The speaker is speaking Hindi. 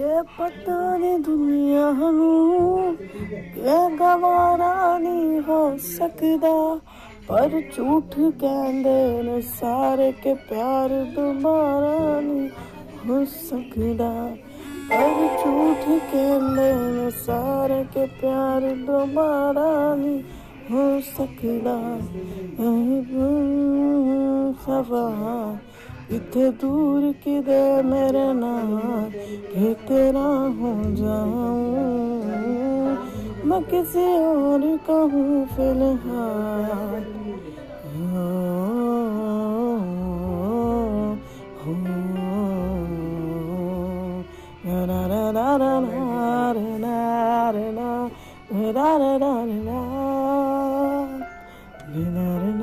के पता ने दुनिया के गवारा नहीं हो सकता। पर झूठ कहंदे न सारे के प्यार दोबारा नहीं हो सकता। पर झूठ कहंदे ने सारे के प्यार दोबारा नहीं हो सकता। सवां इत्थे दूर किदे मेरे नाल के तेरा हो जाऊँ। मैं किसी और का हूँ फ़िलहाल। La la la la